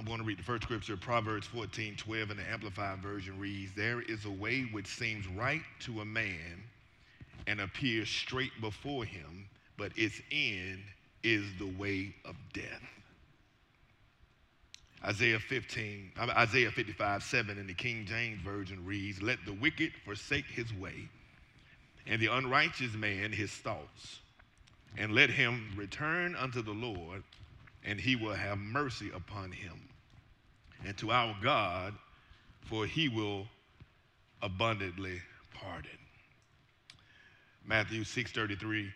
I'm going to read the first scripture, Proverbs 14, 12, and the Amplified Version reads, There is a way which seems right to a man and appears straight before him, but its end is the way of death. Isaiah 15, Isaiah 55, 7 in the King James Version reads, Let the wicked forsake his way, and the unrighteous man his thoughts, and let him return unto the Lord, and he will have mercy upon him, and to our God, for he will abundantly pardon. Matthew 6:33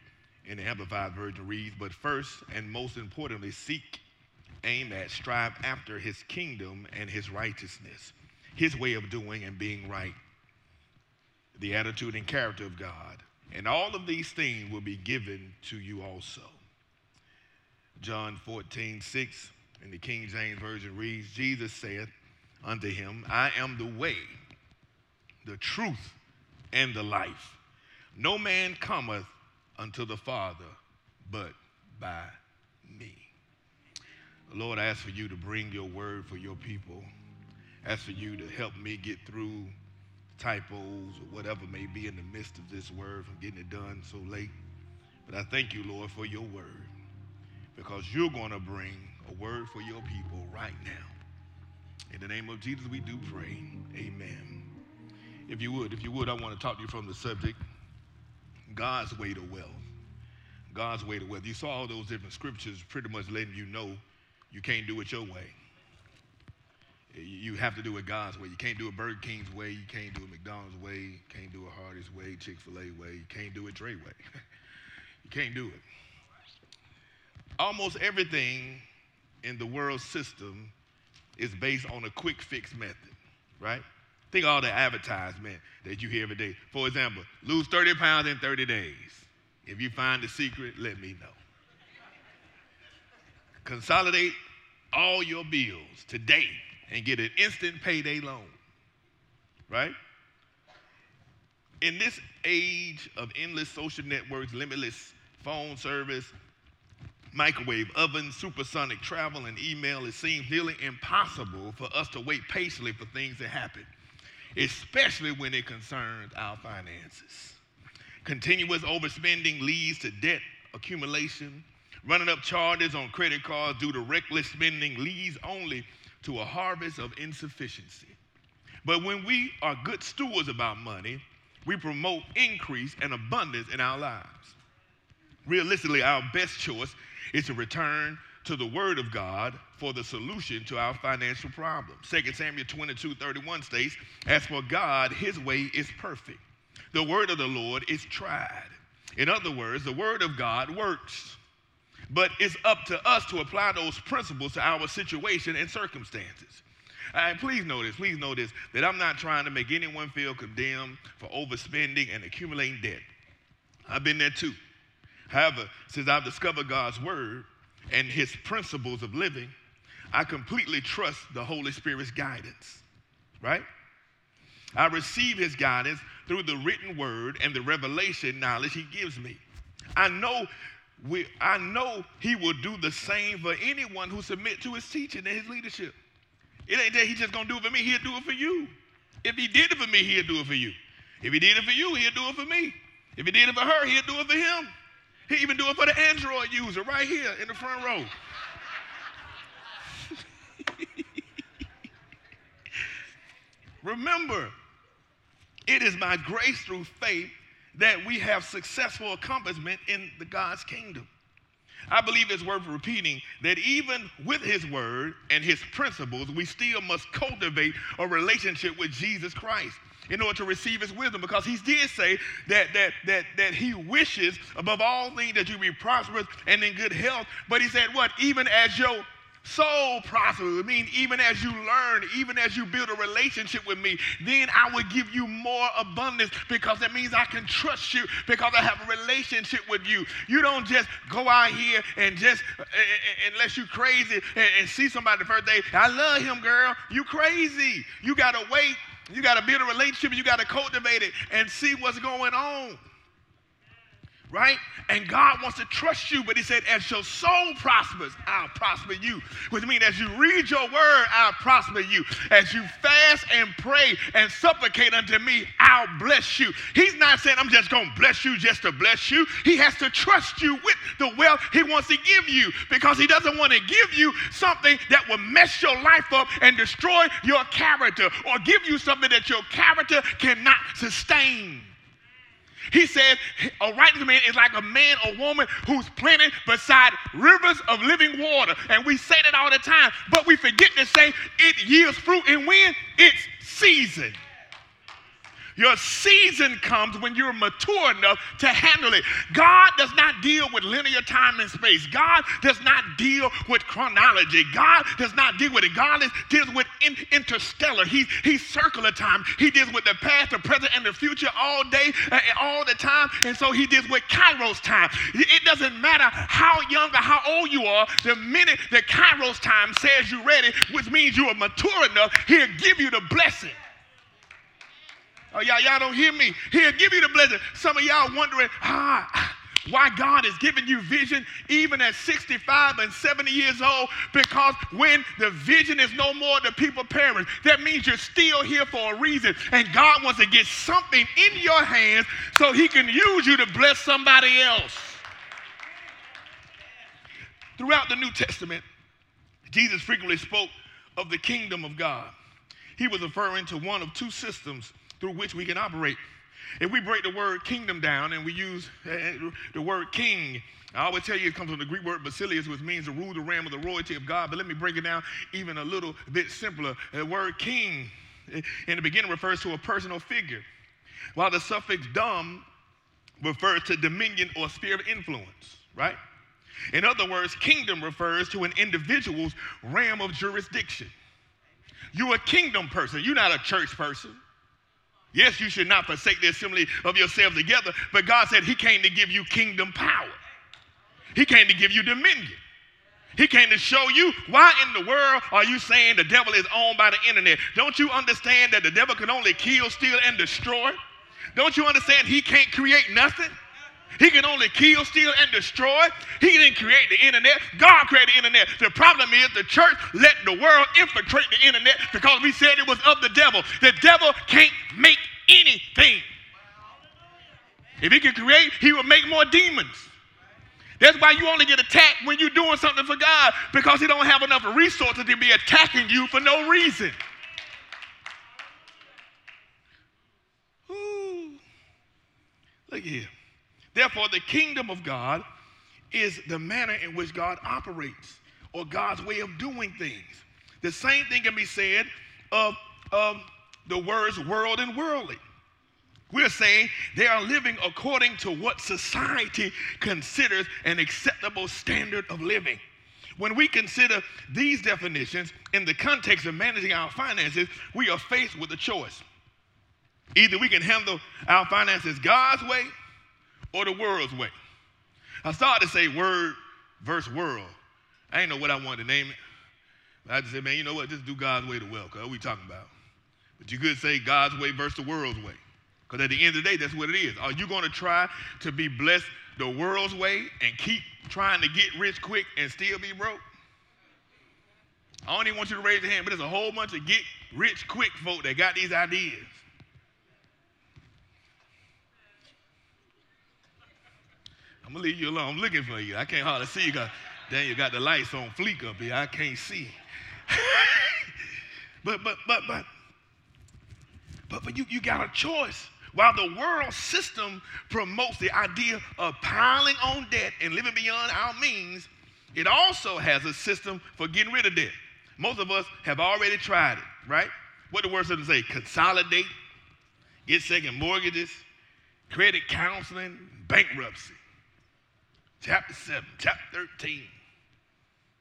in the Amplified Version reads, But first and most importantly, seek aim at, strive after his kingdom and his righteousness, his way of doing and being right, the attitude and character of God. And all of these things will be given to you also. John 14, 6 in the King James Version reads, Jesus saith unto him, I am the way, the truth, and the life. No man cometh unto the Father but by me. Lord, I ask for you to bring your word for your people. Ask for you to help me get through typos or whatever may be in the midst of this word from getting it done so late. But I thank you, Lord, for your word because you're going to bring a word for your people right now. In the name of Jesus, we do pray. Amen. If you would, if you would, I want to talk to you from the subject God's way to wealth. God's way to wealth. You saw all those different scriptures pretty much letting you know you can't do it your way. You have to do it God's way. You can't do it Burger King's way. You can't do it McDonald's way. You can't do it Hardee's way, Chick fil A way. You can't do it Dre way. you can't do it. Almost everything in the world system is based on a quick fix method, right? Think of all the advertisement that you hear every day. For example, lose 30 pounds in 30 days. If you find the secret, let me know. Consolidate all your bills today and get an instant payday loan. Right? In this age of endless social networks, limitless phone service, microwave ovens, supersonic travel, and email, it seems nearly impossible for us to wait patiently for things to happen, especially when it concerns our finances. Continuous overspending leads to debt accumulation, Running up charges on credit cards due to reckless spending leads only to a harvest of insufficiency. But when we are good stewards about money, we promote increase and abundance in our lives. Realistically, our best choice is to return to the Word of God for the solution to our financial problems. 2 Samuel 22 31 states, As for God, his way is perfect. The word of the Lord is tried. In other words, the word of God works. But it's up to us to apply those principles to our situation and circumstances. And please notice, please notice that I'm not trying to make anyone feel condemned for overspending and accumulating debt. I've been there too. However, since I've discovered God's word and his principles of living, I completely trust the Holy Spirit's guidance, right? I receive his guidance through the written word and the revelation knowledge he gives me. I know we, I know he will do the same for anyone who submit to his teaching and his leadership. It ain't that he's just gonna do it for me, he'll do it for you. If he did it for me, he'll do it for you. If he did it for you, he'll do it for me. If he did it for her, he'll do it for him. He even do it for the Android user right here in the front row. Remember, it is by grace through faith that we have successful accomplishment in the God's kingdom. I believe it's worth repeating that even with his word and his principles, we still must cultivate a relationship with Jesus Christ in order to receive his wisdom because he did say that that that that he wishes above all things that you be prosperous and in good health but he said what even as your soul prosperous. I mean, even as you learn, even as you build a relationship with me, then I will give you more abundance because that means I can trust you because I have a relationship with you. You don't just go out here and just, uh, uh, uh, unless you crazy and, and see somebody the first day, I love him, girl. You crazy. You got to wait. You got to build a relationship. You got to cultivate it and see what's going on. Right? And God wants to trust you, but He said, as your soul prospers, I'll prosper you. Which means as you read your word, I'll prosper you. As you fast and pray and supplicate unto me, I'll bless you. He's not saying, I'm just going to bless you just to bless you. He has to trust you with the wealth He wants to give you because He doesn't want to give you something that will mess your life up and destroy your character or give you something that your character cannot sustain. He says a righteous man is like a man or woman who's planted beside rivers of living water. And we say that all the time, but we forget to say it yields fruit and when it's season. Your season comes when you're mature enough to handle it. God does not deal with linear time and space. God does not deal with chronology. God does not deal with it. God is, deals with in, interstellar. He's, he's circular time. He deals with the past, the present, and the future all day, uh, all the time. And so he deals with Kairos time. It doesn't matter how young or how old you are. The minute the Kairos time says you're ready, which means you are mature enough, he'll give you the blessing. Oh, y'all, y'all don't hear me. He'll give you the blessing. Some of y'all wondering, ah, why God is giving you vision even at 65 and 70 years old? Because when the vision is no more the people perish. That means you're still here for a reason. And God wants to get something in your hands so he can use you to bless somebody else. Throughout the New Testament Jesus frequently spoke of the kingdom of God. He was referring to one of two systems through which we can operate. If we break the word kingdom down and we use uh, the word king, I always tell you it comes from the Greek word basileus, which means to rule the realm of the royalty of God. But let me break it down even a little bit simpler. The word king in the beginning refers to a personal figure, while the suffix dom refers to dominion or sphere of influence, right? In other words, kingdom refers to an individual's realm of jurisdiction. You're a kingdom person, you're not a church person. Yes, you should not forsake the assembly of yourselves together, but God said He came to give you kingdom power. He came to give you dominion. He came to show you why in the world are you saying the devil is owned by the internet? Don't you understand that the devil can only kill, steal, and destroy? Don't you understand he can't create nothing? He can only kill, steal, and destroy. He didn't create the internet. God created the internet. The problem is the church let the world infiltrate the internet because we said it was of the devil. The devil can't make anything. If he could create, he would make more demons. That's why you only get attacked when you're doing something for God because he don't have enough resources to be attacking you for no reason. Ooh. Look here. Therefore, the kingdom of God is the manner in which God operates or God's way of doing things. The same thing can be said of, of the words world and worldly. We're saying they are living according to what society considers an acceptable standard of living. When we consider these definitions in the context of managing our finances, we are faced with a choice. Either we can handle our finances God's way or the world's way. I started to say word versus world. I didn't know what I wanted to name it. I just said, man, you know what? Just do God's way to well, because what we talking about? But you could say God's way versus the world's way. Because at the end of the day, that's what it is. Are you going to try to be blessed the world's way and keep trying to get rich quick and still be broke? I don't even want you to raise your hand, but there's a whole bunch of get rich quick folk that got these ideas. I'm gonna leave you alone. I'm looking for you. I can't hardly see you because Daniel got the lights on fleek up here. I can't see. but but but but but but you, you got a choice. While the world system promotes the idea of piling on debt and living beyond our means, it also has a system for getting rid of debt. Most of us have already tried it, right? What the word does say? Consolidate, get second mortgages, credit counseling, bankruptcy chapter 7, chapter 13,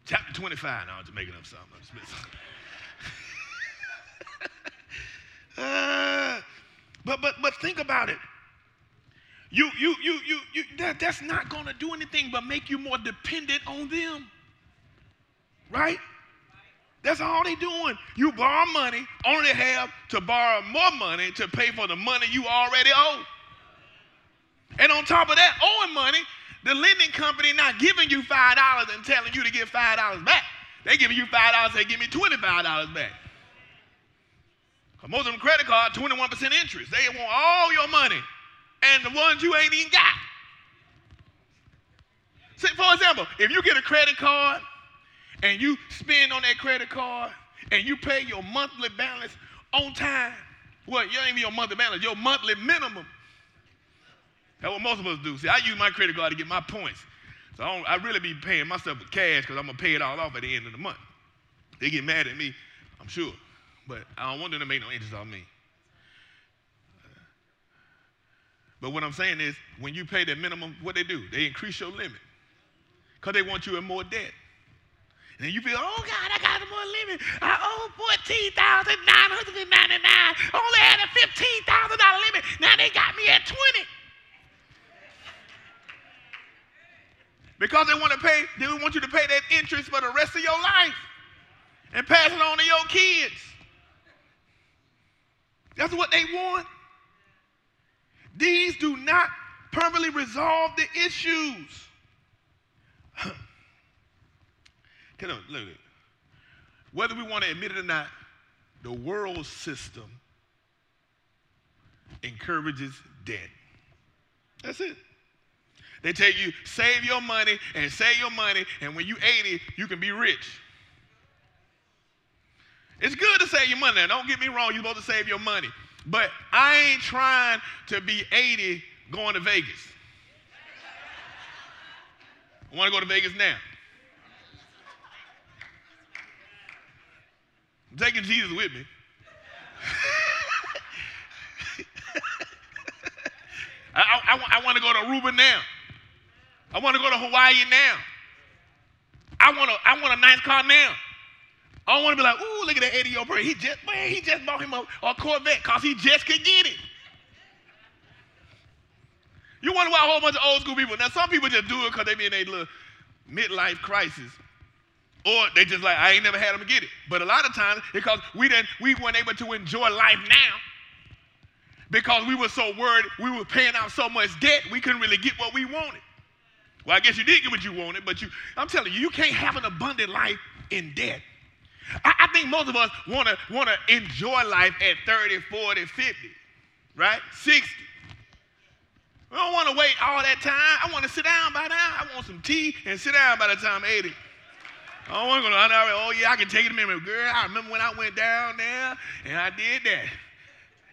chapter 25. Now I'm just making up something. I'm just uh, but but but think about it. You you you you, you that, that's not going to do anything but make you more dependent on them. Right? That's all they doing. You borrow money, only have to borrow more money to pay for the money you already owe. And on top of that, owing money, the lending company not giving you $5 and telling you to give $5 back. They giving you $5, they give me $25 back. Most of them credit card, 21% interest. They want all your money and the ones you ain't even got. See, for example, if you get a credit card and you spend on that credit card and you pay your monthly balance on time, well, You ain't even your monthly balance, your monthly minimum. That's what most of us do. See, I use my credit card to get my points. So I, I really be paying myself with cash because I'm going to pay it all off at the end of the month. They get mad at me, I'm sure. But I don't want them to make no interest on me. But what I'm saying is, when you pay the minimum, what they do? They increase your limit because they want you in more debt. And you feel, oh God, I got a more limit. I owe fourteen thousand nine hundred and ninety-nine. Only had a fifteen thousand dollar limit. Now they got me at twenty. Because they want to pay, they want you to pay that interest for the rest of your life and pass it on to your kids. That's what they want. These do not permanently resolve the issues. Can I, look, whether we want to admit it or not, the world system encourages debt. That's it. They tell you, save your money and save your money, and when you 80, you can be rich. It's good to save your money. Now, don't get me wrong, you're supposed to save your money. But I ain't trying to be 80 going to Vegas. I want to go to Vegas now. I'm taking Jesus with me. I, I, I want to go to Aruba now. I want to go to Hawaii now. I want a, I want a nice car now. I don't want to be like, ooh, look at that 80 year old. He just, man, he just bought him a, a Corvette because he just could get it. You wonder why a whole bunch of old school people. Now, some people just do it because they be in a little midlife crisis. Or they just like, I ain't never had them get it. But a lot of times, because we didn't, we weren't able to enjoy life now. Because we were so worried, we were paying out so much debt, we couldn't really get what we wanted. Well, I guess you did get what you wanted, but you, I'm telling you, you can't have an abundant life in debt. I, I think most of us want to want to enjoy life at 30, 40, 50, right? 60. We don't want to wait all that time. I want to sit down by now. I want some tea and sit down by the time I'm 80. I don't want to go, oh yeah, I can take it a minute. Girl, I remember when I went down there and I did that.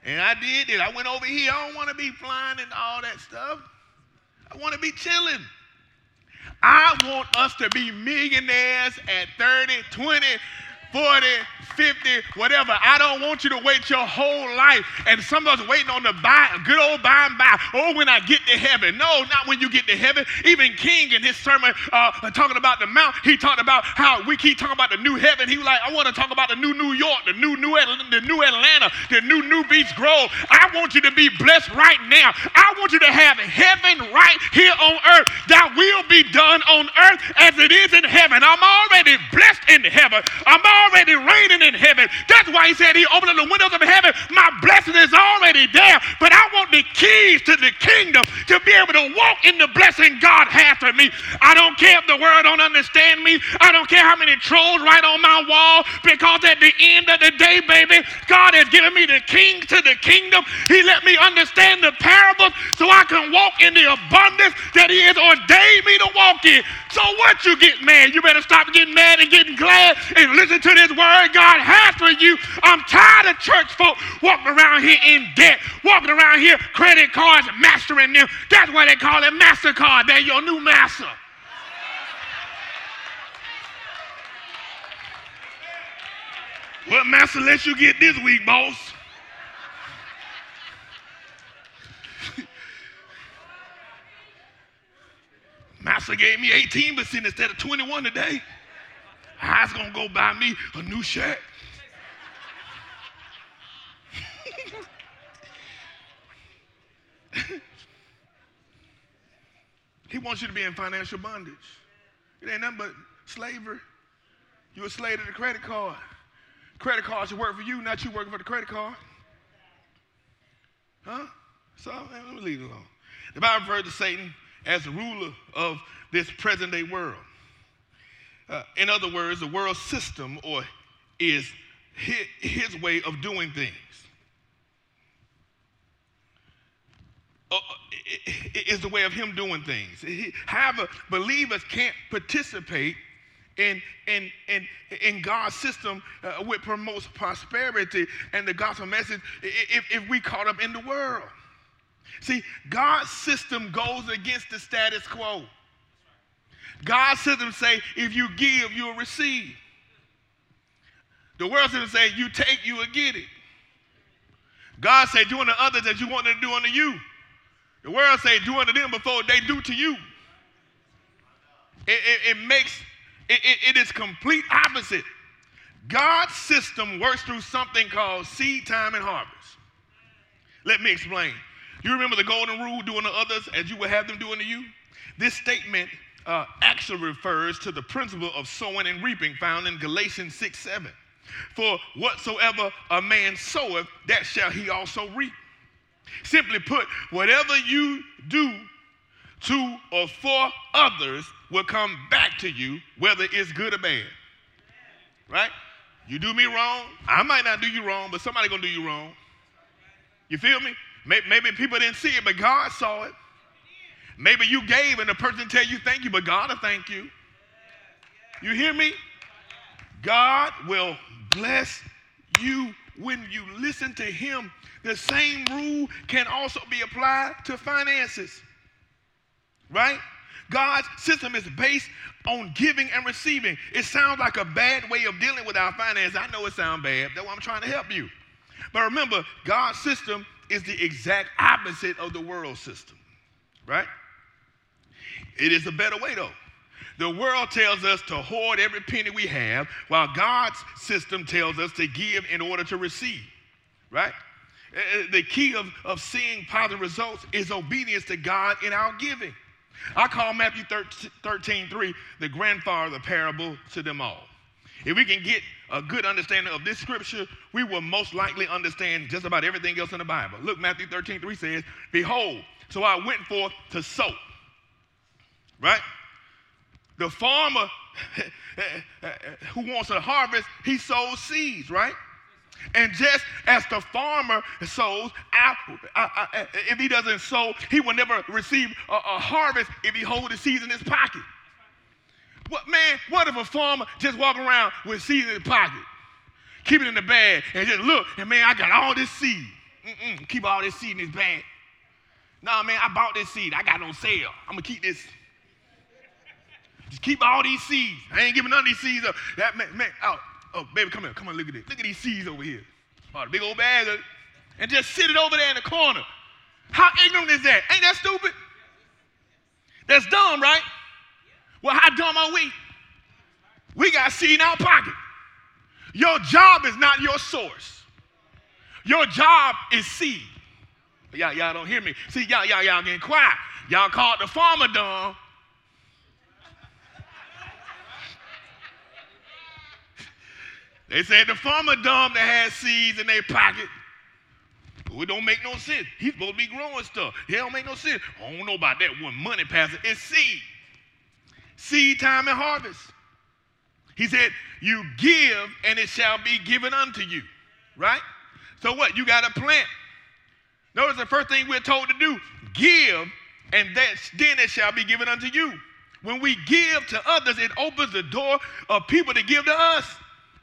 And I did it. I went over here. I don't want to be flying and all that stuff. I want to be chilling. I want us to be millionaires at 30, 20, 40, 50, whatever. I don't want you to wait your whole life. And some of us waiting on the buy, good old by and by. Oh, when I get to heaven. No, not when you get to heaven. Even King in his sermon uh, talking about the mount, he talked about how we keep talking about the new heaven. He was like, I want to talk about the new New York, the new new the new Atlanta, the new New Beach Grove. I want you to be blessed right now. I want you to have heaven right here on earth. That will be done on earth as it is in heaven. I'm already blessed in heaven. I'm already reigning in heaven. That's why he said he opened the windows of heaven. My blessing is already there, but I want the keys to the kingdom to be able to walk in the blessing God has for me. I don't care if the world don't understand me. I don't care how many trolls write on my wall because at the end of the day, baby, God has given me the keys to the kingdom. He let me understand the parables so I can walk in the abundance that he has ordained me to walk in. So what you get mad? You better stop getting mad and getting glad and listen to this word God has for you. I'm tired of church folk walking around here in debt, walking around here credit cards mastering them. That's why they call it MasterCard. They're your new master. What master lets you get this week, boss? Master gave me 18% instead of 21 today. I's gonna go buy me a new shirt. he wants you to be in financial bondage. It ain't nothing but slavery. You're a slave to the credit card. Credit card should work for you, not you working for the credit card. Huh? So let me leave it alone. The Bible refers to Satan as ruler of this present day world. Uh, in other words, the world system or is his, his way of doing things. Uh, is the way of him doing things. He, however, believers can't participate in, in, in, in God's system uh, which promotes prosperity and the gospel message if, if we caught up in the world. See, God's system goes against the status quo. God's system say, if you give, you'll receive. The world system say, you take, you will get it. God say, do unto others as you want them to do unto you. The world say, do unto them before they do to you. It, it, it makes, it, it is complete opposite. God's system works through something called seed time and harvest. Let me explain. You remember the golden rule, doing to others as you would have them doing to you? This statement uh, actually refers to the principle of sowing and reaping found in Galatians 6 7. For whatsoever a man soweth, that shall he also reap. Simply put, whatever you do to or for others will come back to you, whether it's good or bad. Right? You do me wrong, I might not do you wrong, but somebody gonna do you wrong. You feel me? Maybe people didn't see it, but God saw it. Maybe you gave and the person tell you thank you, but God will thank you. You hear me? God will bless you when you listen to him. The same rule can also be applied to finances. Right? God's system is based on giving and receiving. It sounds like a bad way of dealing with our finances. I know it sounds bad. That's why I'm trying to help you. But remember, God's system is the exact opposite of the world system. Right? It is a better way though. The world tells us to hoard every penny we have, while God's system tells us to give in order to receive, right? Uh, uh, the key of, of seeing positive results is obedience to God in our giving. I call Matthew 13, 3 the grandfather parable to them all. If we can get a good understanding of this scripture, we will most likely understand just about everything else in the Bible. Look, Matthew 13, 3 says, Behold, so I went forth to sow. Right? The farmer who wants to harvest, he sows seeds, right? And just as the farmer sows, if he doesn't sow, he will never receive a, a harvest if he holds the seeds in his pocket. What man? What if a farmer just walk around with seeds in his pocket, keep it in the bag, and just look, and man, I got all this seed. Mm-mm, keep all this seed in his bag. Nah, man, I bought this seed. I got it on sale. I'm gonna keep this. Just keep all these seeds. I ain't giving none of these seeds up. That man, man oh, oh, baby, come here. Come on, look at this. Look at these seeds over here. Oh, the big old bag. Of, and just sit it over there in the corner. How ignorant is that? Ain't that stupid? That's dumb, right? Well, how dumb are we? We got seed in our pocket. Your job is not your source. Your job is seed. Y'all, y'all don't hear me. See, y'all, y'all, y'all getting quiet. Y'all called the farmer dumb. They said the farmer dumb that has seeds in their pocket. It don't make no sense. He's supposed to be growing stuff. It don't make no sense. I don't know about that one money passer. It's seed. Seed time and harvest. He said, You give and it shall be given unto you. Right? So what? You got to plant. Notice the first thing we're told to do give, and then it shall be given unto you. When we give to others, it opens the door of people to give to us.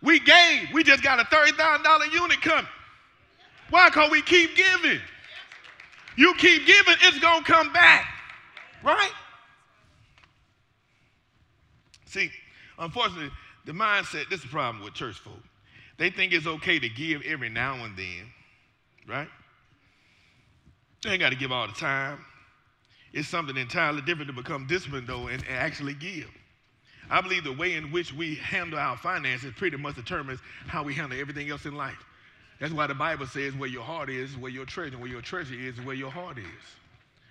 We gave. We just got a $30,000 unit coming. Why? Because we keep giving. You keep giving, it's going to come back. Right? See, unfortunately, the mindset, this is the problem with church folk. They think it's okay to give every now and then, right? They ain't got to give all the time. It's something entirely different to become disciplined, though, and, and actually give. I believe the way in which we handle our finances pretty much determines how we handle everything else in life. That's why the Bible says where your heart is, where your treasure, where your treasure is, where your heart is.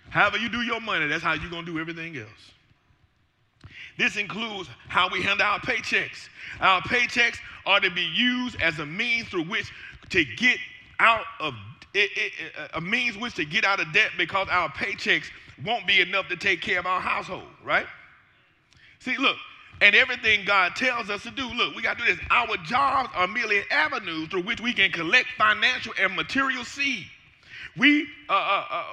However you do your money, that's how you're going to do everything else. This includes how we handle our paychecks. Our paychecks are to be used as a means through which to get out of it, it, a means which to get out of debt because our paychecks won't be enough to take care of our household, right? See, look, and everything God tells us to do. Look, we got to do this. Our jobs are merely avenues through which we can collect financial and material seed. We, uh, uh, uh,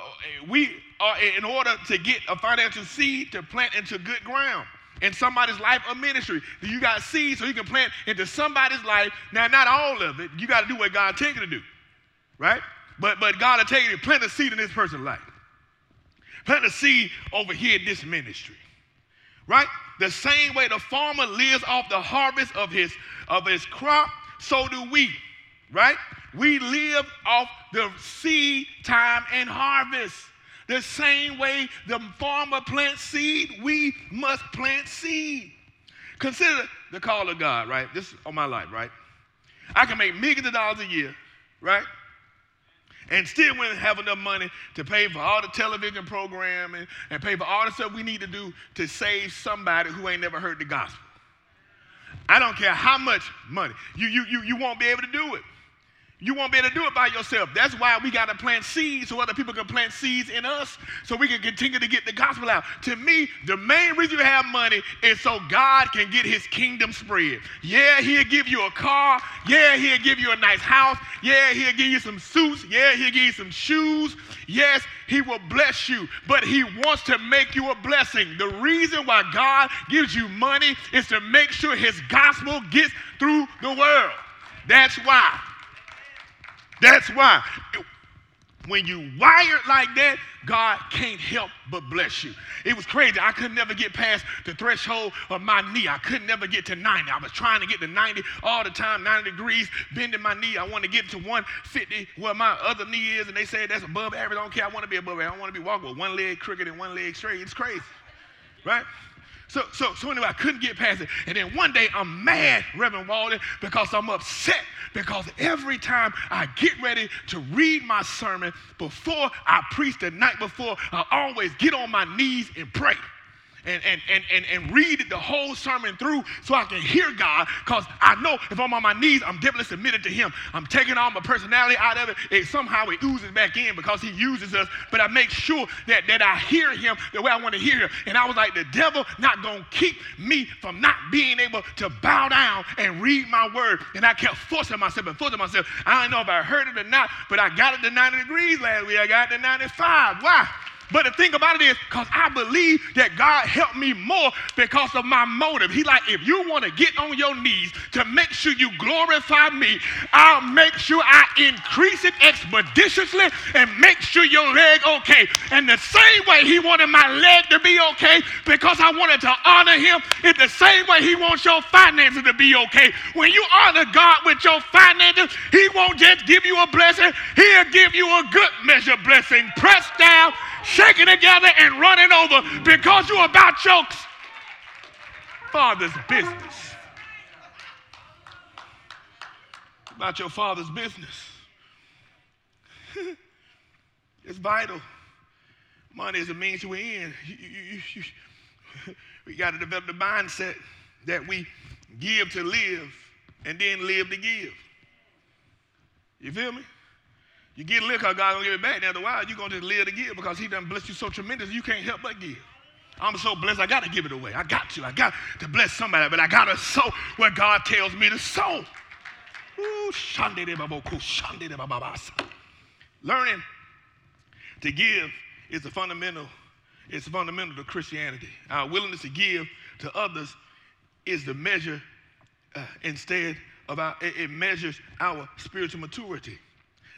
we are in order to get a financial seed to plant into good ground in somebody's life or ministry. You got seed so you can plant into somebody's life. Now, not all of it. You got to do what God tells you to do, right? But but God will tell you to plant a seed in this person's life. Plant a seed over here in this ministry, right? The same way the farmer lives off the harvest of his of his crop, so do we, right? We live off the seed time and harvest. The same way the farmer plants seed, we must plant seed. Consider the call of God, right? This is on my life, right? I can make millions of dollars a year, right? And still wouldn't have enough money to pay for all the television programming and pay for all the stuff we need to do to save somebody who ain't never heard the gospel. I don't care how much money. You, you, you, you won't be able to do it. You won't be able to do it by yourself. That's why we got to plant seeds so other people can plant seeds in us so we can continue to get the gospel out. To me, the main reason you have money is so God can get his kingdom spread. Yeah, he'll give you a car. Yeah, he'll give you a nice house. Yeah, he'll give you some suits. Yeah, he'll give you some shoes. Yes, he will bless you, but he wants to make you a blessing. The reason why God gives you money is to make sure his gospel gets through the world. That's why. That's why when you wired like that, God can't help but bless you. It was crazy. I could never get past the threshold of my knee. I could never get to 90. I was trying to get to 90 all the time, 90 degrees, bending my knee. I want to get to 150 where my other knee is, and they say that's above average. I don't care. I want to be above average. I want to be walking with one leg crooked and one leg straight. It's crazy, right? So, so, so anyway, I couldn't get past it. And then one day I'm mad, Reverend Walden, because I'm upset because every time I get ready to read my sermon before I preach the night before, I always get on my knees and pray and, and, and, and, and read the whole sermon through so I can hear God because I know if I'm on my knees, I'm definitely submitted to Him. I'm taking all my personality out of it. it. Somehow it oozes back in because He uses us, but I make sure that, that I hear Him the way I want to hear Him. And I was like, the devil not going to keep me from not being able to bow down and read my word. And I kept forcing myself and forcing myself. I don't know if I heard it or not, but I got it to 90 degrees last week. I got it to 95. Why? But the thing about it is, because I believe that God helped me more because of my motive. He like, if you want to get on your knees to make sure you glorify me, I'll make sure I increase it expeditiously and make sure your leg okay. And the same way he wanted my leg to be okay because I wanted to honor him, it's the same way he wants your finances to be okay. When you honor God with your finances, he won't just give you a blessing, he'll give you a good measure blessing. Pressed down shaking together and running over because you're about your father's business. About your father's business. it's vital. Money is a means to an end. We got to develop the mindset that we give to live and then live to give. You feel me? You get liquor, God gonna give it back. Otherwise, you're gonna just live to give because He done blessed you so tremendous, you can't help but give. I'm so blessed, I gotta give it away. I got to. I got to bless somebody, but I gotta sow where God tells me to sow. Ooh, Learning to give is a fundamental, it's fundamental to Christianity. Our willingness to give to others is the measure uh, instead of our, it measures our spiritual maturity.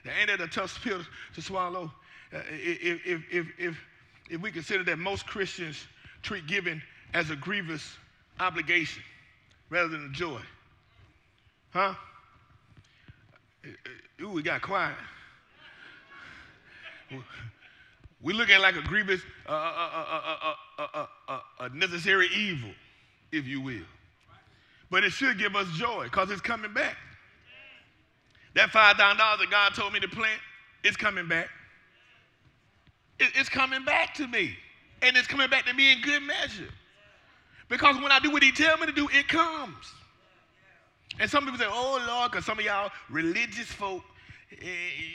Ain't that a tough pill to swallow? Uh, if, if, if, if, if we consider that most Christians treat giving as a grievous obligation rather than a joy. Huh? Ooh, we got quiet. We look at it like a grievous, uh, uh, uh, a necessary evil, if you will. But it should give us joy because it's coming back. That $5,000 that God told me to plant, it's coming back. It's coming back to me. And it's coming back to me in good measure. Because when I do what he tells me to do, it comes. And some people say, oh Lord, because some of y'all religious folk, eh,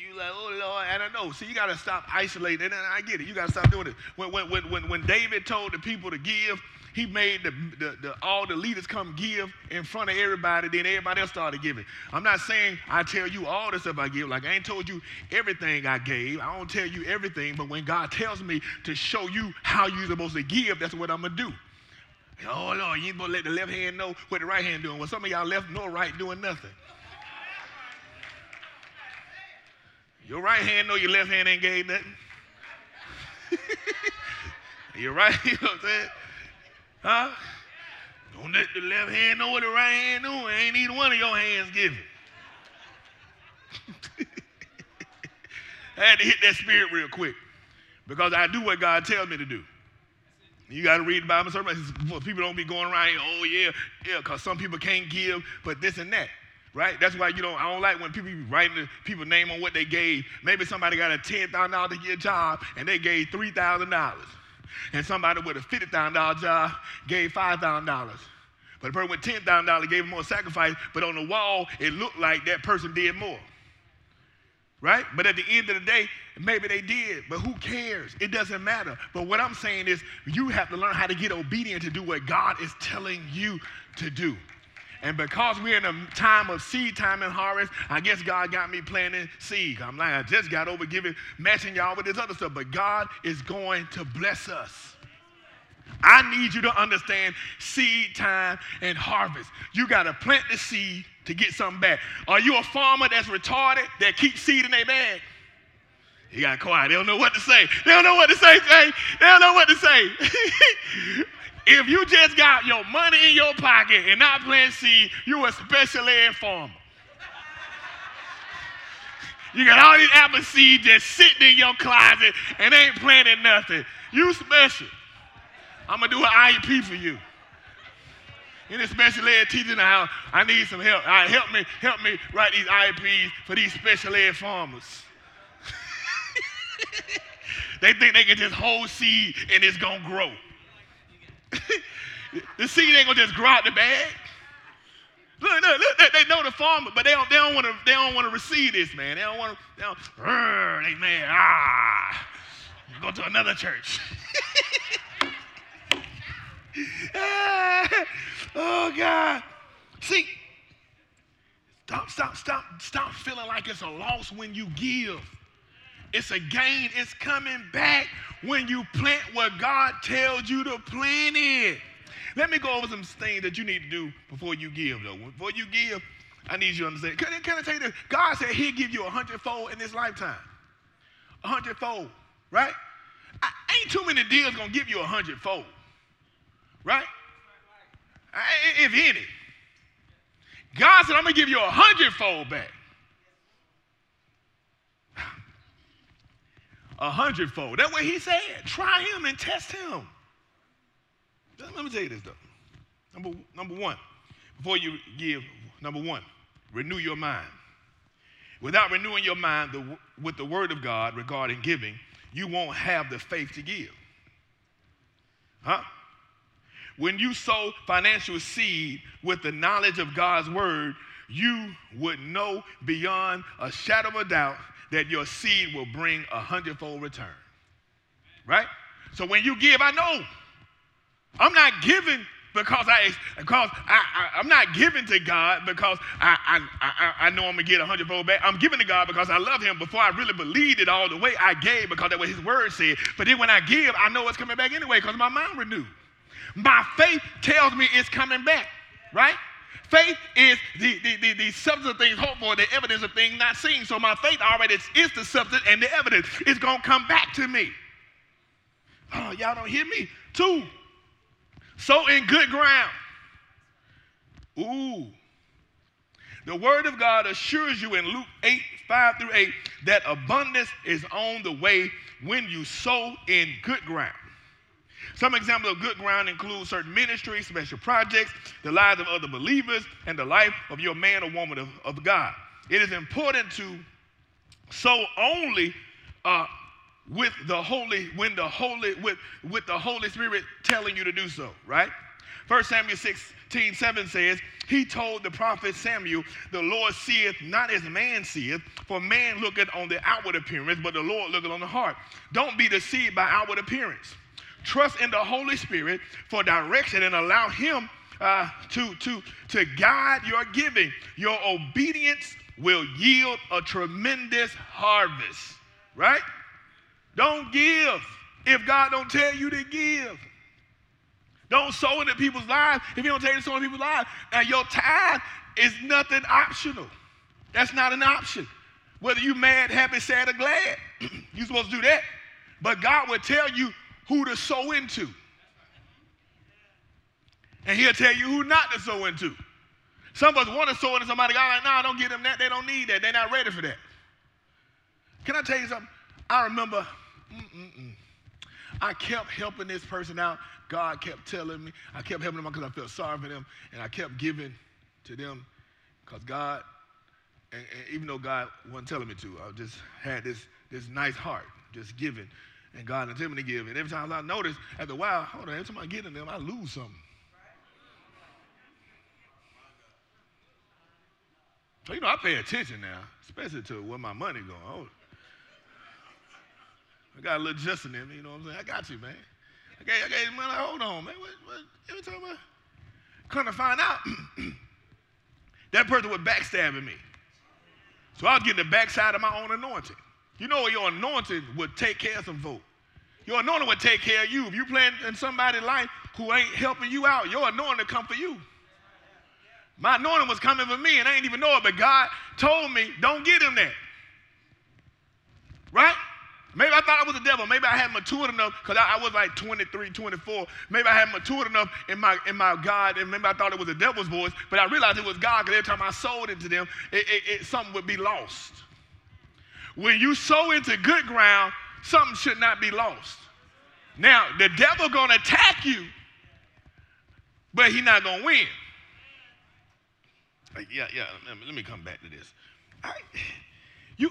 you like, oh Lord, I don't know. See, you gotta stop isolating, and I get it. You gotta stop doing it. When when when when David told the people to give, he made the, the, the, all the leaders come give in front of everybody, then everybody else started giving. I'm not saying I tell you all the stuff I give. Like I ain't told you everything I gave. I don't tell you everything, but when God tells me to show you how you're supposed to give, that's what I'm gonna do. Oh Lord, you ain't supposed to let the left hand know what the right hand doing. Well, some of y'all left nor right doing nothing. Your right hand know your left hand ain't gave nothing. your right, you know what I'm saying? Huh? Don't let the left hand know what the right hand doing. Ain't either one of your hands giving. I had to hit that spirit real quick because I do what God tells me to do. You got to read the Bible. People don't be going around here, oh yeah, yeah, because some people can't give, but this and that, right? That's why you don't. I don't like when people be writing the people's name on what they gave. Maybe somebody got a ten thousand dollar to get a job and they gave three thousand dollars and somebody with a $50,000 job gave $5,000. But the person with $10,000 gave more sacrifice, but on the wall, it looked like that person did more. Right? But at the end of the day, maybe they did, but who cares? It doesn't matter. But what I'm saying is, you have to learn how to get obedient to do what God is telling you to do. And because we're in a time of seed time and harvest, I guess God got me planting seed. I'm like, I just got over giving, matching y'all with this other stuff. But God is going to bless us. I need you to understand seed time and harvest. You got to plant the seed to get something back. Are you a farmer that's retarded that keeps seed in their bag? He got quiet. They don't know what to say. They don't know what to say. They don't know what to say. If you just got your money in your pocket and not plant seed, you a special ed farmer. You got all these apple seeds just sitting in your closet and ain't planting nothing. You special. I'm gonna do an IEP for you. In special ed teaching house, I need some help. All right, help me, help me write these IEPs for these special ed farmers. they think they can just hold seed and it's gonna grow. the seed ain't gonna just grow out the bag. Look, look, look, they know the farmer, but they don't, they don't want to, they don't want to receive this, man. They don't want to, they don't, they man, ah, go to another church. oh God. See, stop, stop, stop, stop feeling like it's a loss when you give. It's a gain. It's coming back when you plant what God tells you to plant it. Let me go over some things that you need to do before you give, though. Before you give, I need you to understand. Can, can I tell you this? God said He'll give you a hundredfold in this lifetime. A hundredfold, right? I, ain't too many deals gonna give you a hundredfold, right? I, if any. God said, I'm gonna give you a hundredfold back. A hundredfold. That's what he said. Try him and test him. Let me tell you this though. Number, number one, before you give, number one, renew your mind. Without renewing your mind the, with the word of God regarding giving, you won't have the faith to give. Huh? When you sow financial seed with the knowledge of God's word, you would know beyond a shadow of a doubt that your seed will bring a hundredfold return. Right? So when you give, I know. I'm not giving because I because I, I am not giving to God because I I, I, I know I'm gonna get a hundredfold back. I'm giving to God because I love Him. Before I really believed it all the way, I gave because that's what His Word said. But then when I give, I know it's coming back anyway because my mind renewed. My faith tells me it's coming back, right? Faith is the, the, the, the, substance of things hoped for, the evidence of things not seen. So my faith already is, is the substance and the evidence. It's going to come back to me. Oh, y'all don't hear me? Two, sow in good ground. Ooh. The word of God assures you in Luke 8, 5 through 8, that abundance is on the way when you sow in good ground. Some examples of good ground include certain ministries, special projects, the lives of other believers, and the life of your man or woman of, of God. It is important to sow only uh, with the Holy, when the Holy, with, with the Holy Spirit telling you to do so, right? 1 Samuel 16, 7 says, He told the prophet Samuel, The Lord seeth not as man seeth, for man looketh on the outward appearance, but the Lord looketh on the heart. Don't be deceived by outward appearance. Trust in the Holy Spirit for direction and allow Him uh, to, to, to guide your giving. Your obedience will yield a tremendous harvest, right? Don't give if God don't tell you to give. Don't sow into people's lives if He don't tell you to sow into people's lives. And your tithe is nothing optional. That's not an option. Whether you mad, happy, sad, or glad, you're supposed to do that. But God will tell you who to sow into. And he'll tell you who not to sow into. Some of us want to sow into somebody. God like, nah, don't give them that. They don't need that. They're not ready for that. Can I tell you something? I remember, mm-mm-mm. I kept helping this person out. God kept telling me. I kept helping them because I felt sorry for them. And I kept giving to them because God, and, and, even though God wasn't telling me to, I just had this, this nice heart, just giving. And God intended me to give. And every time I notice, after a while, hold on, every time I get in them, I lose something. So, you know, I pay attention now, especially to where my money going. I got a little justin in me, you know what I'm saying? I got you, man. I gave, I gave money, hold on, man. What, what, every time I come to find out, that person was backstabbing me. So I was getting the backside of my own anointing. You know your anointing would take care of some folk. Your anointing would take care of you. If you playing in somebody's life who ain't helping you out, your anointing come for you. My anointing was coming for me, and I didn't even know it, but God told me, don't get him that. Right? Maybe I thought I was the devil. Maybe I hadn't matured enough because I, I, was like 23, 24. Maybe I hadn't matured enough in my in my God, and maybe I thought it was the devil's voice, but I realized it was God because every time I sold into them, it, it, it, something would be lost. When you sow into good ground, something should not be lost. Now, the devil gonna attack you, but he's not gonna win. Yeah, yeah. Let me come back to this. I, you,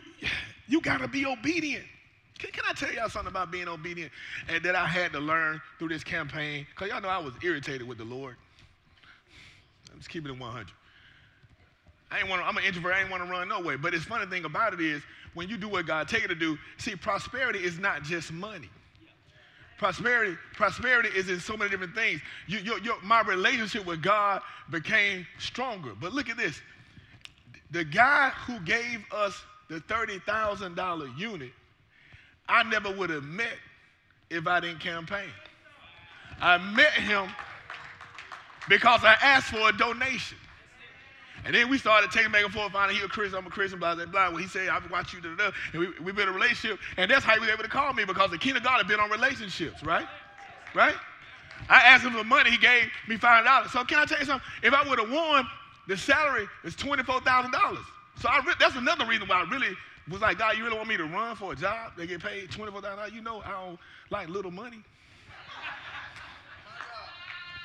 you gotta be obedient. Can, can, I tell y'all something about being obedient and that I had to learn through this campaign? Because y'all know I was irritated with the Lord. I'm just keeping it 100. I ain't want I'm an introvert. I ain't want to run no way. But it's funny thing about it is when you do what God tell you to do, see, prosperity is not just money. Prosperity, prosperity is in so many different things. You, my relationship with God became stronger. But look at this. The guy who gave us the $30,000 unit, I never would have met if I didn't campaign. I met him because I asked for a donation. And then we started taking back and forth, finding he a Christian, I'm a Christian, blah, blah, blah. When he said, I've watched you, da, da, da. and we, we built a relationship. And that's how he was able to call me because the king of God had been on relationships, right? Right? I asked him for money, he gave me $5. So can I tell you something? If I would have won, the salary is $24,000. So I re- that's another reason why I really was like, God, you really want me to run for a job? They get paid $24,000. You know I don't like little money.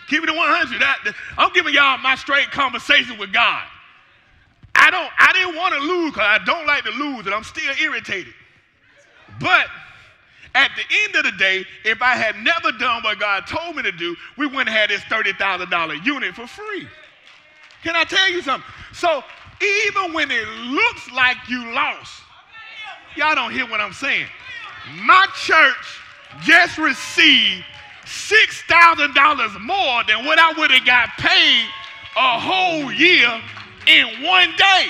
Keep it at 100. That, I'm giving y'all my straight conversation with God. I don't. I didn't want to lose because I don't like to lose, and I'm still irritated. But at the end of the day, if I had never done what God told me to do, we wouldn't have this $30,000 unit for free. Can I tell you something? So even when it looks like you lost, y'all don't hear what I'm saying. My church just received $6,000 more than what I would have got paid a whole year in one day.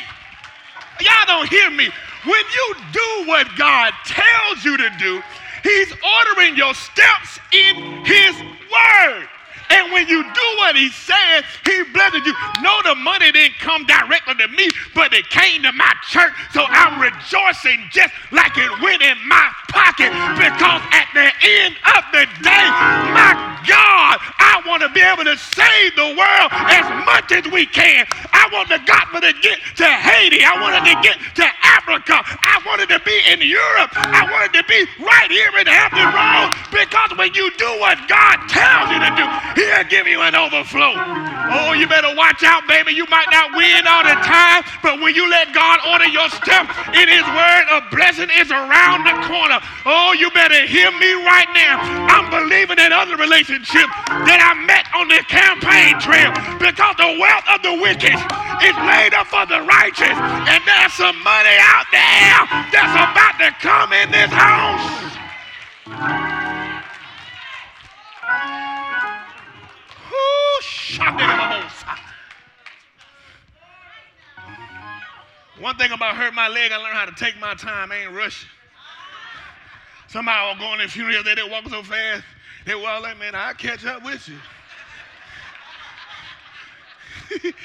Y'all don't hear me. When you do what God tells you to do, He's ordering your steps in His Word. And when you do what he said, he blesses you. No, the money didn't come directly to me, but it came to my church. So I'm rejoicing just like it went in my pocket because at the end of the day, my God, I want to be able to save the world as much as we can. I want the gospel to get to Haiti. I wanted to get to Africa. I wanted to be in Europe. I wanted to be right here in Hampton Road because when you do what God tells you to do, He'll give you an overflow. Oh, you better watch out, baby. You might not win all the time, but when you let God order your step in His word, a blessing is around the corner. Oh, you better hear me right now. I'm believing in other relationships that I met on the campaign trail because the wealth of the wicked is laid up for the righteous, and there's some money out there that's about to come in this house. One thing about hurt my leg, I learned how to take my time. I ain't rushing. Somebody will go in funeral, they didn't walk so fast. They were like, man, I'll catch up with you.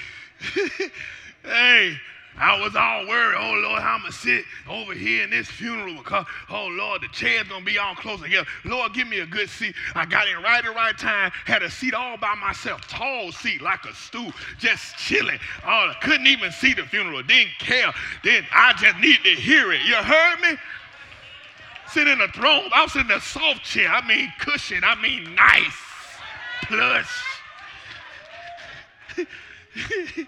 hey, I was all worried, oh Lord, how I'm gonna sit over here in this funeral because, oh Lord, the chair's gonna be all close together. Lord, give me a good seat. I got in right at the right time, had a seat all by myself, tall seat like a stool, just chilling. Oh, I couldn't even see the funeral, didn't care. Then I just needed to hear it. You heard me? Sit in a throne, I was in a soft chair. I mean cushion, I mean nice, plush.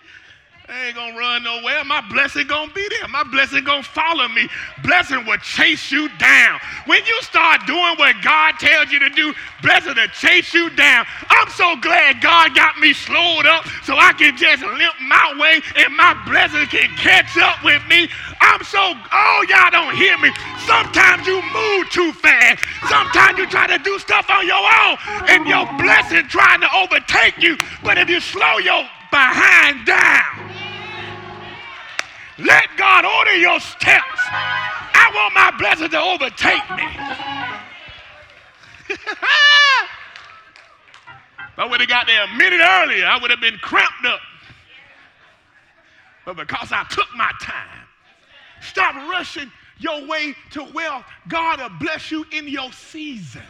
Ain't gonna run nowhere. My blessing gonna be there. My blessing gonna follow me. Blessing will chase you down. When you start doing what God tells you to do, blessing will chase you down. I'm so glad God got me slowed up so I can just limp my way and my blessing can catch up with me. I'm so, oh, y'all don't hear me. Sometimes you move too fast. Sometimes you try to do stuff on your own and your blessing trying to overtake you. But if you slow your behind down, let God order your steps. I want my blessing to overtake me. if I would have got there a minute earlier, I would have been cramped up. But because I took my time, stop rushing your way to wealth. God will bless you in your season.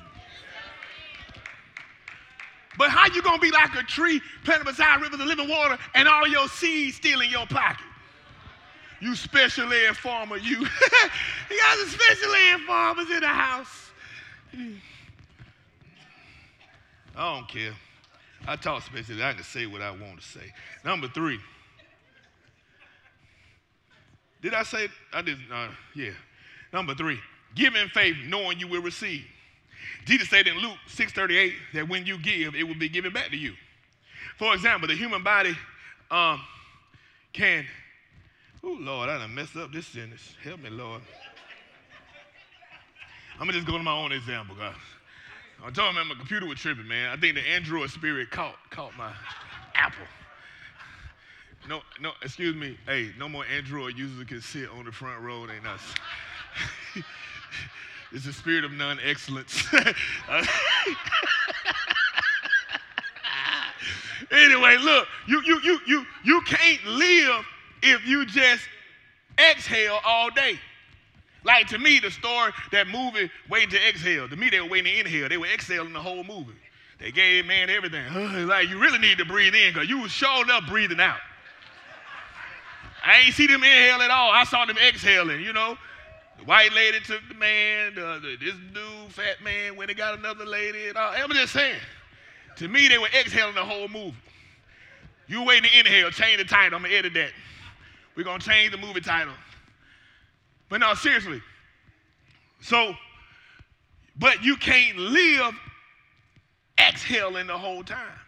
But how you gonna be like a tree planted beside rivers of living water and all your seeds still in your pocket? You special ed farmer, you. you got some special ed farmers in the house. I don't care. I talk special ed. I can say what I want to say. Number three. Did I say? I didn't. Uh, yeah. Number three. Give in faith, knowing you will receive. Jesus said in Luke 6:38 that when you give, it will be given back to you. For example, the human body um, can Oh, Lord, I done messed up this sentence. Help me, Lord. I'm going to just go to my own example, guys. I told him man, my computer was tripping, man. I think the Android spirit caught, caught my Apple. No, no, excuse me. Hey, no more Android users can sit on the front row. Ain't us. it's the spirit of non-excellence. anyway, look, you, you, you, you, you can't live if you just exhale all day. Like to me, the story, that movie, Waiting to Exhale, to me, they were waiting to inhale. They were exhaling the whole movie. They gave man everything. like you really need to breathe in because you was showing up breathing out. I ain't see them inhale at all. I saw them exhaling, you know. The white lady took the man, this dude, fat man, when they got another lady and all. I'm just saying. To me, they were exhaling the whole movie. You waiting to inhale, change the title. I'm going to edit that. We're going to change the movie title. But no, seriously. So, but you can't live exhaling the whole time.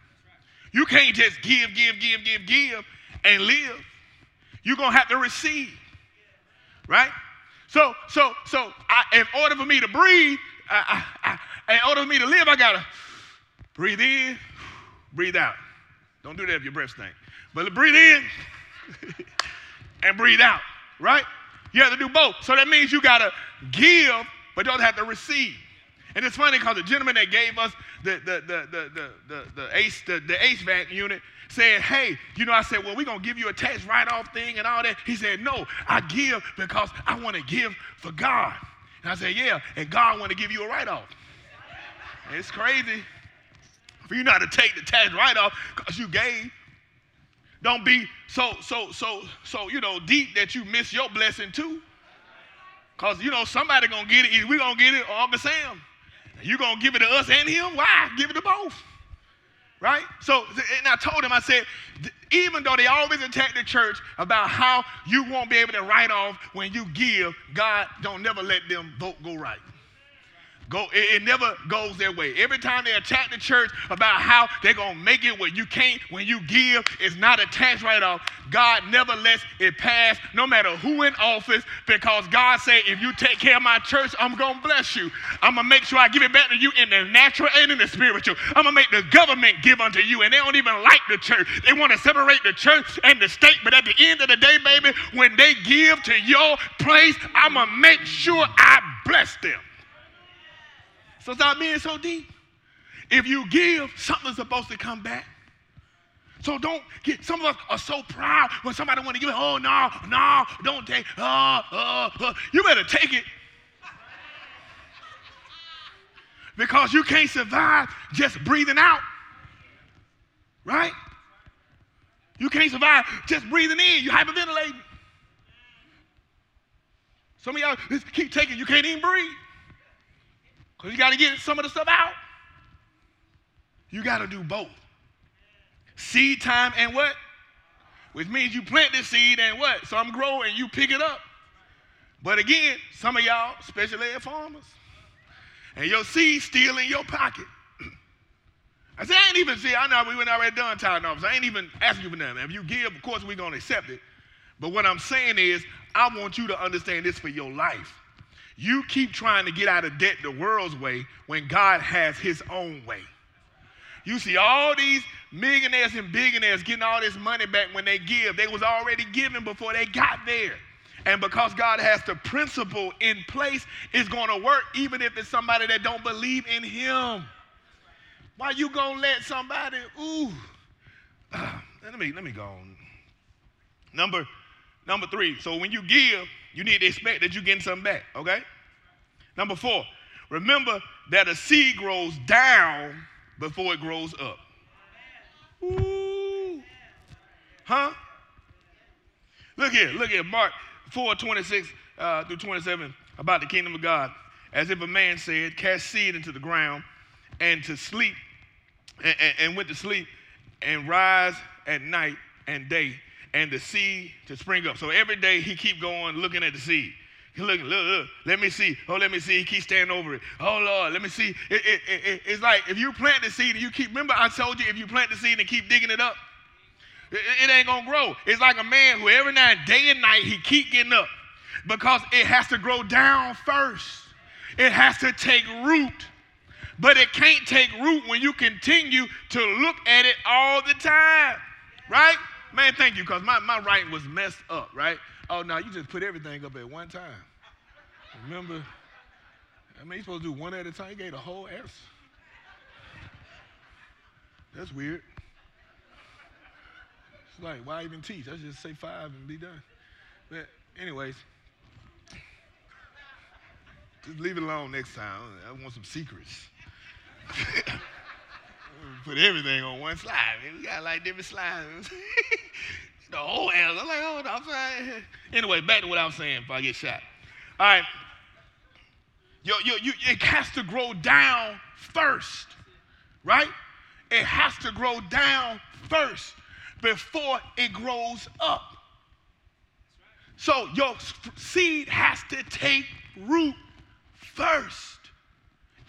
You can't just give, give, give, give, give and live. You're going to have to receive. Right? So, so, so, I, in order for me to breathe, I, I, I, in order for me to live, I got to breathe in, breathe out. Don't do that if your breath stinks. But breathe in. and breathe out, right? You have to do both. So that means you got to give, but don't have to receive. And it's funny because the gentleman that gave us the, the, the, the, the, the, the, ACE, the, the HVAC unit said, hey, you know, I said, well, we're going to give you a tax write-off thing and all that. He said, no, I give because I want to give for God. And I said, yeah, and God want to give you a write-off. It's crazy for you not to take the tax write-off because you gave. Don't be so, so, so, so, you know, deep that you miss your blessing too. Because, you know, somebody going to get it. We going to get it or Uncle Sam. you going to give it to us and him? Why? Give it to both. Right? So, and I told him, I said, even though they always attack the church about how you won't be able to write off when you give, God don't never let them vote go right. Go, it, it, never goes their way. Every time they attack the church about how they're gonna make it where you can't, when you give, it's not a tax write-off. God never lets it pass, no matter who in office, because God said, if you take care of my church, I'm gonna bless you. I'm gonna make sure I give it back to you in the natural and in the spiritual. I'm gonna make the government give unto you, and they don't even like the church. They want to separate the church and the state, but at the end of the day, baby, when they give to your place, I'm gonna make sure I bless them. So stop being so deep. If you give, something's supposed to come back. So don't get, some of us are so proud when somebody want to give it, oh, no, no, don't take, uh, uh, uh. You better take it. Because you can't survive just breathing out. Right? You can't survive just breathing in. You hyperventilating. Some of y'all just keep taking, you can't even breathe. Because you got to get some of the stuff out. You got to do both. Seed time and what? Which means you plant this seed and what? Some grow and you pick it up. But again, some of y'all, especially ed farmers, and your seed still in your pocket. I said, I ain't even see, I know we went already done tithing office. I ain't even asking you for nothing. If you give, of course, we're to accept it. But what I'm saying is, I want you to understand this for your life. You keep trying to get out of debt the world's way when God has his own way. You see all these millionaires and billionaires getting all this money back when they give. They was already giving before they got there. And because God has the principle in place, it's going to work even if it's somebody that don't believe in him. Why you going to let somebody, ooh. Uh, let me let me go on. Number number 3. So when you give, you need to expect that you're getting something back, okay? Number four, remember that a seed grows down before it grows up. Ooh. Huh? Look here, look here, Mark 4 26 uh, through 27 about the kingdom of God. As if a man said, Cast seed into the ground and to sleep, and, and, and went to sleep and rise at night and day and the seed to spring up. So every day he keep going looking at the seed. He look, look, look, let me see. Oh, let me see. He keeps standing over it. Oh, Lord, let me see. It, it, it, it's like if you plant the seed and you keep, remember I told you if you plant the seed and keep digging it up, it, ain't to grow. It's like a man who every night, day and night, he keep getting up because it has to grow down first. It has to take root. But it can't take root when you continue to look at it all the time, right? Man, thank you, because my, my writing was messed up, right? Oh, no, you just put everything up at one time. Remember? I mean, you're supposed to do one at a time. You gave the whole S. That's weird. It's like, why even teach? Let's just say five and be done. But, anyways, just leave it alone next time. I want some secrets. put everything on one slide. Man. We got like different slides. the whole answer. I'm like, oh, I'm sorry. Anyway, back to what I was saying before I get shot. All right. Yo, yo, you, it has to grow down first, right? It has to grow down first before it grows up. So your seed has to take root first.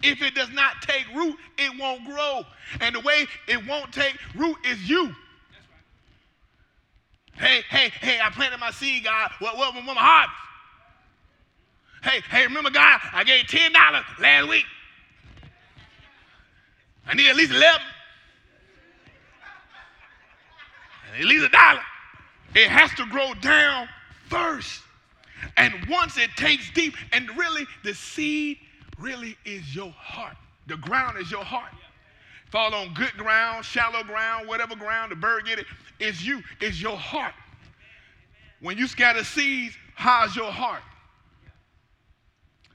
If it does not take root, it won't grow. And the way it won't take root is you. Hey, hey, hey, I planted my seed, God. What, what, what my harvest? Hey, hey, remember, God, I gave $10 last week. I need at least 11. At least a dollar. It has to grow down first. And once it takes deep, and really the seed really is your heart. The ground is your heart. Fall on good ground, shallow ground, whatever ground, the bird get it. It's you, it's your heart. When you scatter seeds, how's your heart?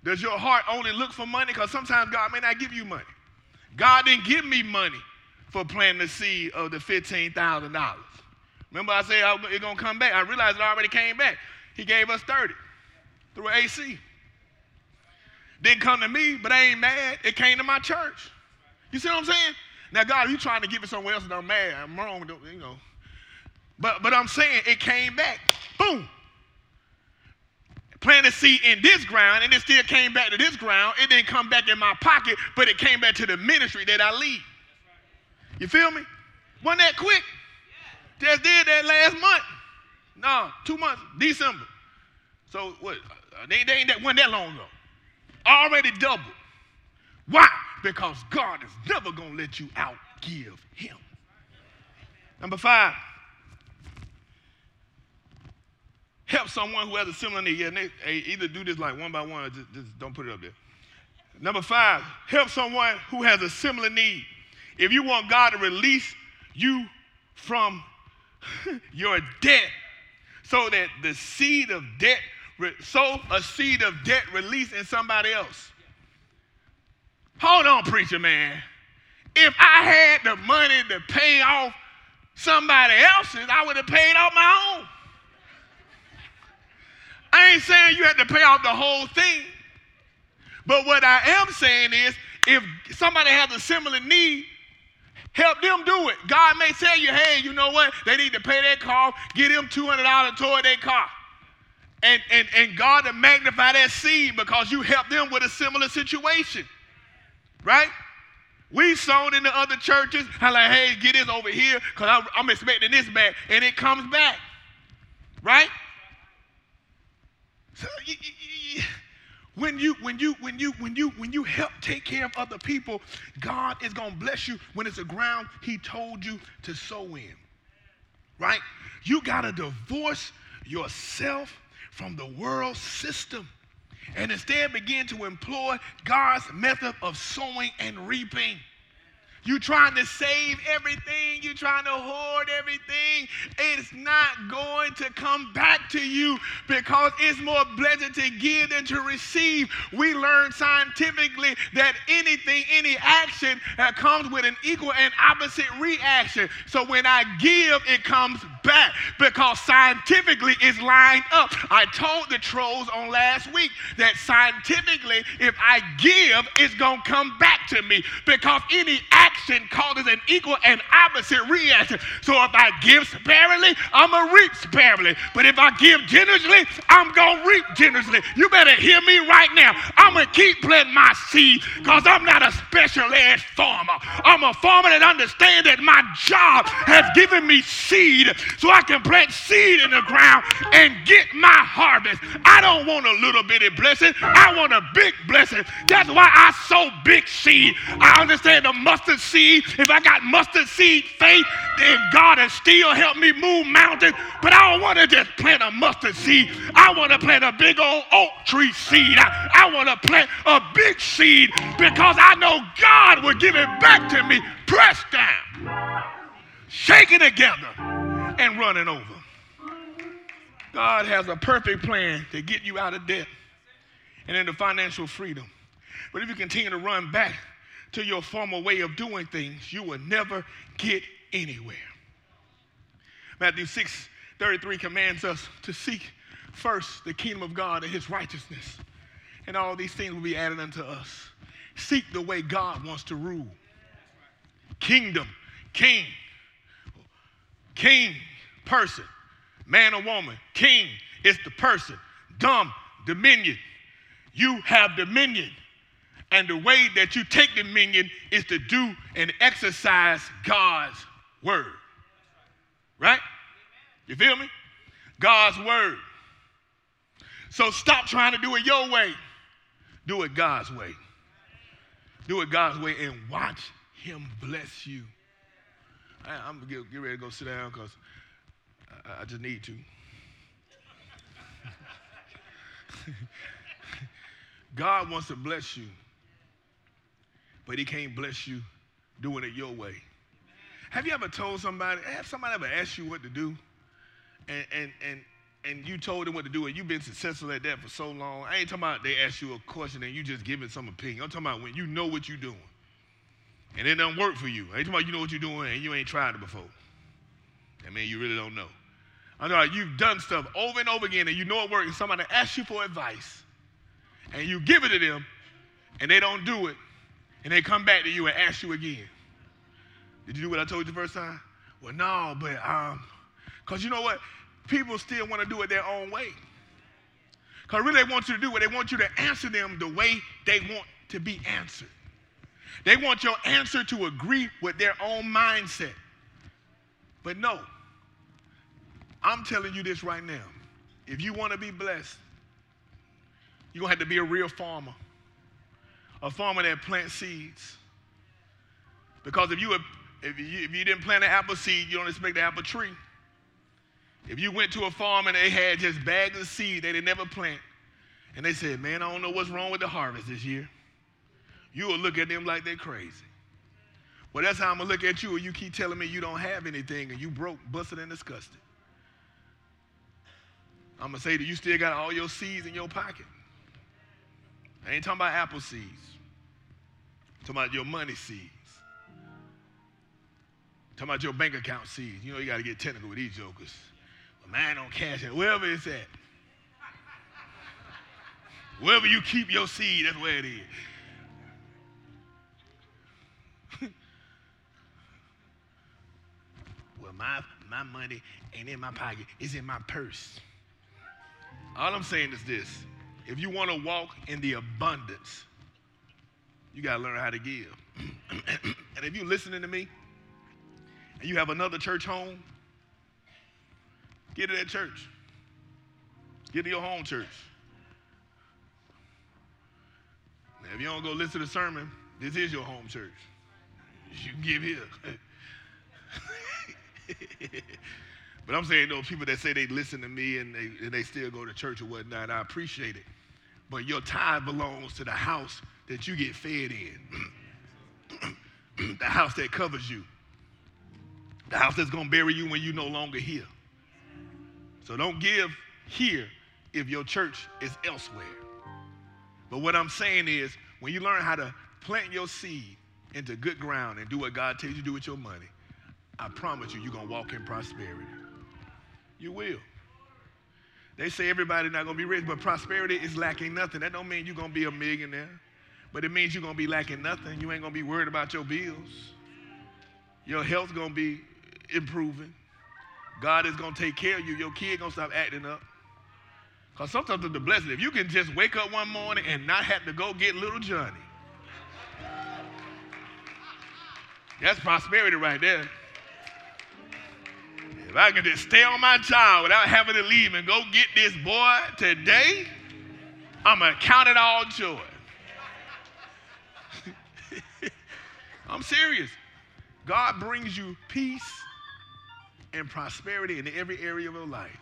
Does your heart only look for money? Because sometimes God may not give you money. God didn't give me money for planting the seed of the $15,000. Remember I said it's going to come back. I realized it already came back. He gave us 30 through AC. Didn't come to me, but I ain't mad. It came to my church. You see what I'm saying? Now, God, you trying to give it somewhere else, and I'm mad. I'm wrong, you know. But but I'm saying it came back. Boom. Planted seed in this ground, and it still came back to this ground. It didn't come back in my pocket, but it came back to the ministry that I lead. You feel me? Wasn't that quick? Just did that last month. No, two months, December. So what? They, they ain't that wasn't that long ago. Already doubled. Why? Because God is never gonna let you outgive Him. Number five. Help someone who has a similar need. Yeah, they, hey, either do this like one by one or just, just don't put it up there. Number five, help someone who has a similar need. If you want God to release you from your debt so that the seed of debt, sow a seed of debt release in somebody else. Hold on, preacher man. If I had the money to pay off somebody else's, I would have paid off my own. I ain't saying you had to pay off the whole thing. But what I am saying is if somebody has a similar need, Help them do it. God may tell you, hey, you know what? They need to pay their car, get them $200 toward their car. And, and, and God to magnify that seed because you helped them with a similar situation. Right? We sown into other churches. I'm like, hey, get this over here because I'm expecting this back. And it comes back. Right? So, when you when you when you when you when you help take care of other people, God is to bless you when it's a ground he told you to sow in. Right? You got to divorce yourself from the world system and instead begin to employ God's method of sowing and reaping. You trying to save everything, you trying to hoard everything. It's not going to come back to you because it's more blessed to give than to receive. We learn scientifically that anything, any action uh, comes with an equal and opposite reaction. So when I give, it comes back because scientifically it's lined up. I told the trolls on last week that scientifically, if I give, it's going to come back to me because any action action causes an equal and opposite reaction. So if I give sparingly, I'm going to reap sparingly. But if I give generously, I'm going to reap generously. You better hear me right now. I'm going to keep planting my seed because I'm not a special ed farmer. I'm a farmer that understands that my job has given me seed so I can plant seed in the ground and get my harvest. I don't want a little bitty blessing. I want a big blessing. That's why I sow big seed. I understand the mustard seed, if I got mustard seed faith, then God has still helped me move mountains. But I don't want to just plant a mustard seed. I want to plant a big old oak tree seed. I, I want to plant a big seed because I know God will give it back to me, pressed down, shaking together, and running over. God has a perfect plan to get you out of debt and into financial freedom. But if you continue to run back to your former way of doing things, you will never get anywhere. Matthew 6 33 commands us to seek first the kingdom of God and his righteousness, and all these things will be added unto us. Seek the way God wants to rule. Kingdom, king, king, person, man or woman, king is the person, dumb, dominion. You have dominion. And the way that you take dominion is to do and exercise God's word. Right? You feel me? God's word. So stop trying to do it your way. Do it God's way. Do it God's way and watch Him bless you. I, am going to get ready to go sit down because I, I just need to. God wants to bless you but he can't bless you doing it your way. Have you ever told somebody, have somebody ever asked you what to do? And and and and you told them what to do, and you've been successful at that for so long. I ain't talking about they ask you a question and you just giving some opinion. I'm talking about when you know what you're doing. And it doesn't work for you. I ain't talking about you know what you're doing and you ain't tried it before. I mean, you really don't know. I know you've done stuff over and over again and you know it works, and somebody asks you for advice, and you give it to them, and they don't do it, and they come back to you and ask you again. Did you do what I told you the first time? Well, no, but um, cause you know what? People still want to do it their own way. Cause really they want you to do what they want you to answer them the way they want to be answered. They want your answer to agree with their own mindset. But no, I'm telling you this right now. If you want to be blessed, you're going to have to be a real farmer, a farmer that plants seeds. Because if you, if you, if you didn't plant an apple seed, you don't expect an apple tree. If you went to a farm and they had just bags of seed they never plant, and they said, Man, I don't know what's wrong with the harvest this year, you will look at them like they're crazy. Well, that's how I'm gonna look at you, and you keep telling me you don't have anything and you broke, busted, and disgusted. I'm gonna say that you still got all your seeds in your pocket. I ain't talking about apple seeds. I'm talking about your money seeds. I'm talking about your bank account seeds. You know you gotta get technical with these jokers. But mine don't cash it, wherever it's at. Wherever you keep your seed, that's where it is. well, my, my money ain't in my pocket, it's in my purse. All I'm saying is this if you want to walk in the abundance, you got to learn how to give. and if you're listening to me and you have another church home, get to that church. Get to your home church. Now, if you don't go listen to the sermon, this is your home church. You give here. but I'm saying those people that say they listen to me and they, and they still go to church or whatnot, I appreciate it. But your tithe belongs to the house that you get fed in, the house that covers you, the house that's going to bury you when you're no longer here. So don't give here if your church is elsewhere. But what I'm saying is, when you learn how to plant your seed into good ground and do what God tells you to do with your money, I promise you, you're going to walk in prosperity. You will. They say everybody's not to be rich, but prosperity is lacking nothing. That don't mean you're to be a millionaire, but it means you're to be lacking nothing. You ain't to be worried about your bills. Your health's to be improving. God is to take care of you. Your kid to stop acting up. Because sometimes the blessing. If you can just wake up one morning and not have to go get little Johnny, that's prosperity right there. If I can just stay on my child without having to leave and go get this boy today, I'm going to count it all joy. I'm serious. God brings you peace and prosperity in every area of your life.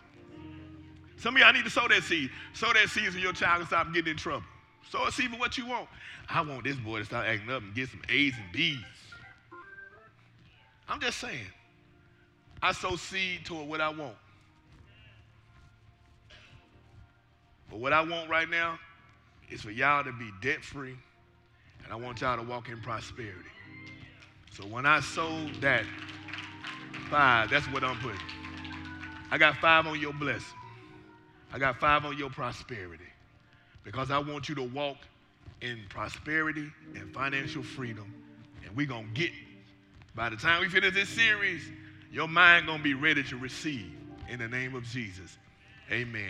Some of y'all need to sow that seed. Sow that seed so your child can stop getting in trouble. Sow a seed for what you want. I want this boy to start acting up and get some A's and B's. I'm just saying. I sow seed toward what I want. But what I want right now is for y'all to be debt free, and I want y'all to walk in prosperity. So when I sold that five, that's what I'm putting. I got five on your blessing. I got five on your prosperity. Because I want you to walk in prosperity and financial freedom. And we're going to get, by the time we finish this series, your mind going to be ready to receive in the name of Jesus. Amen.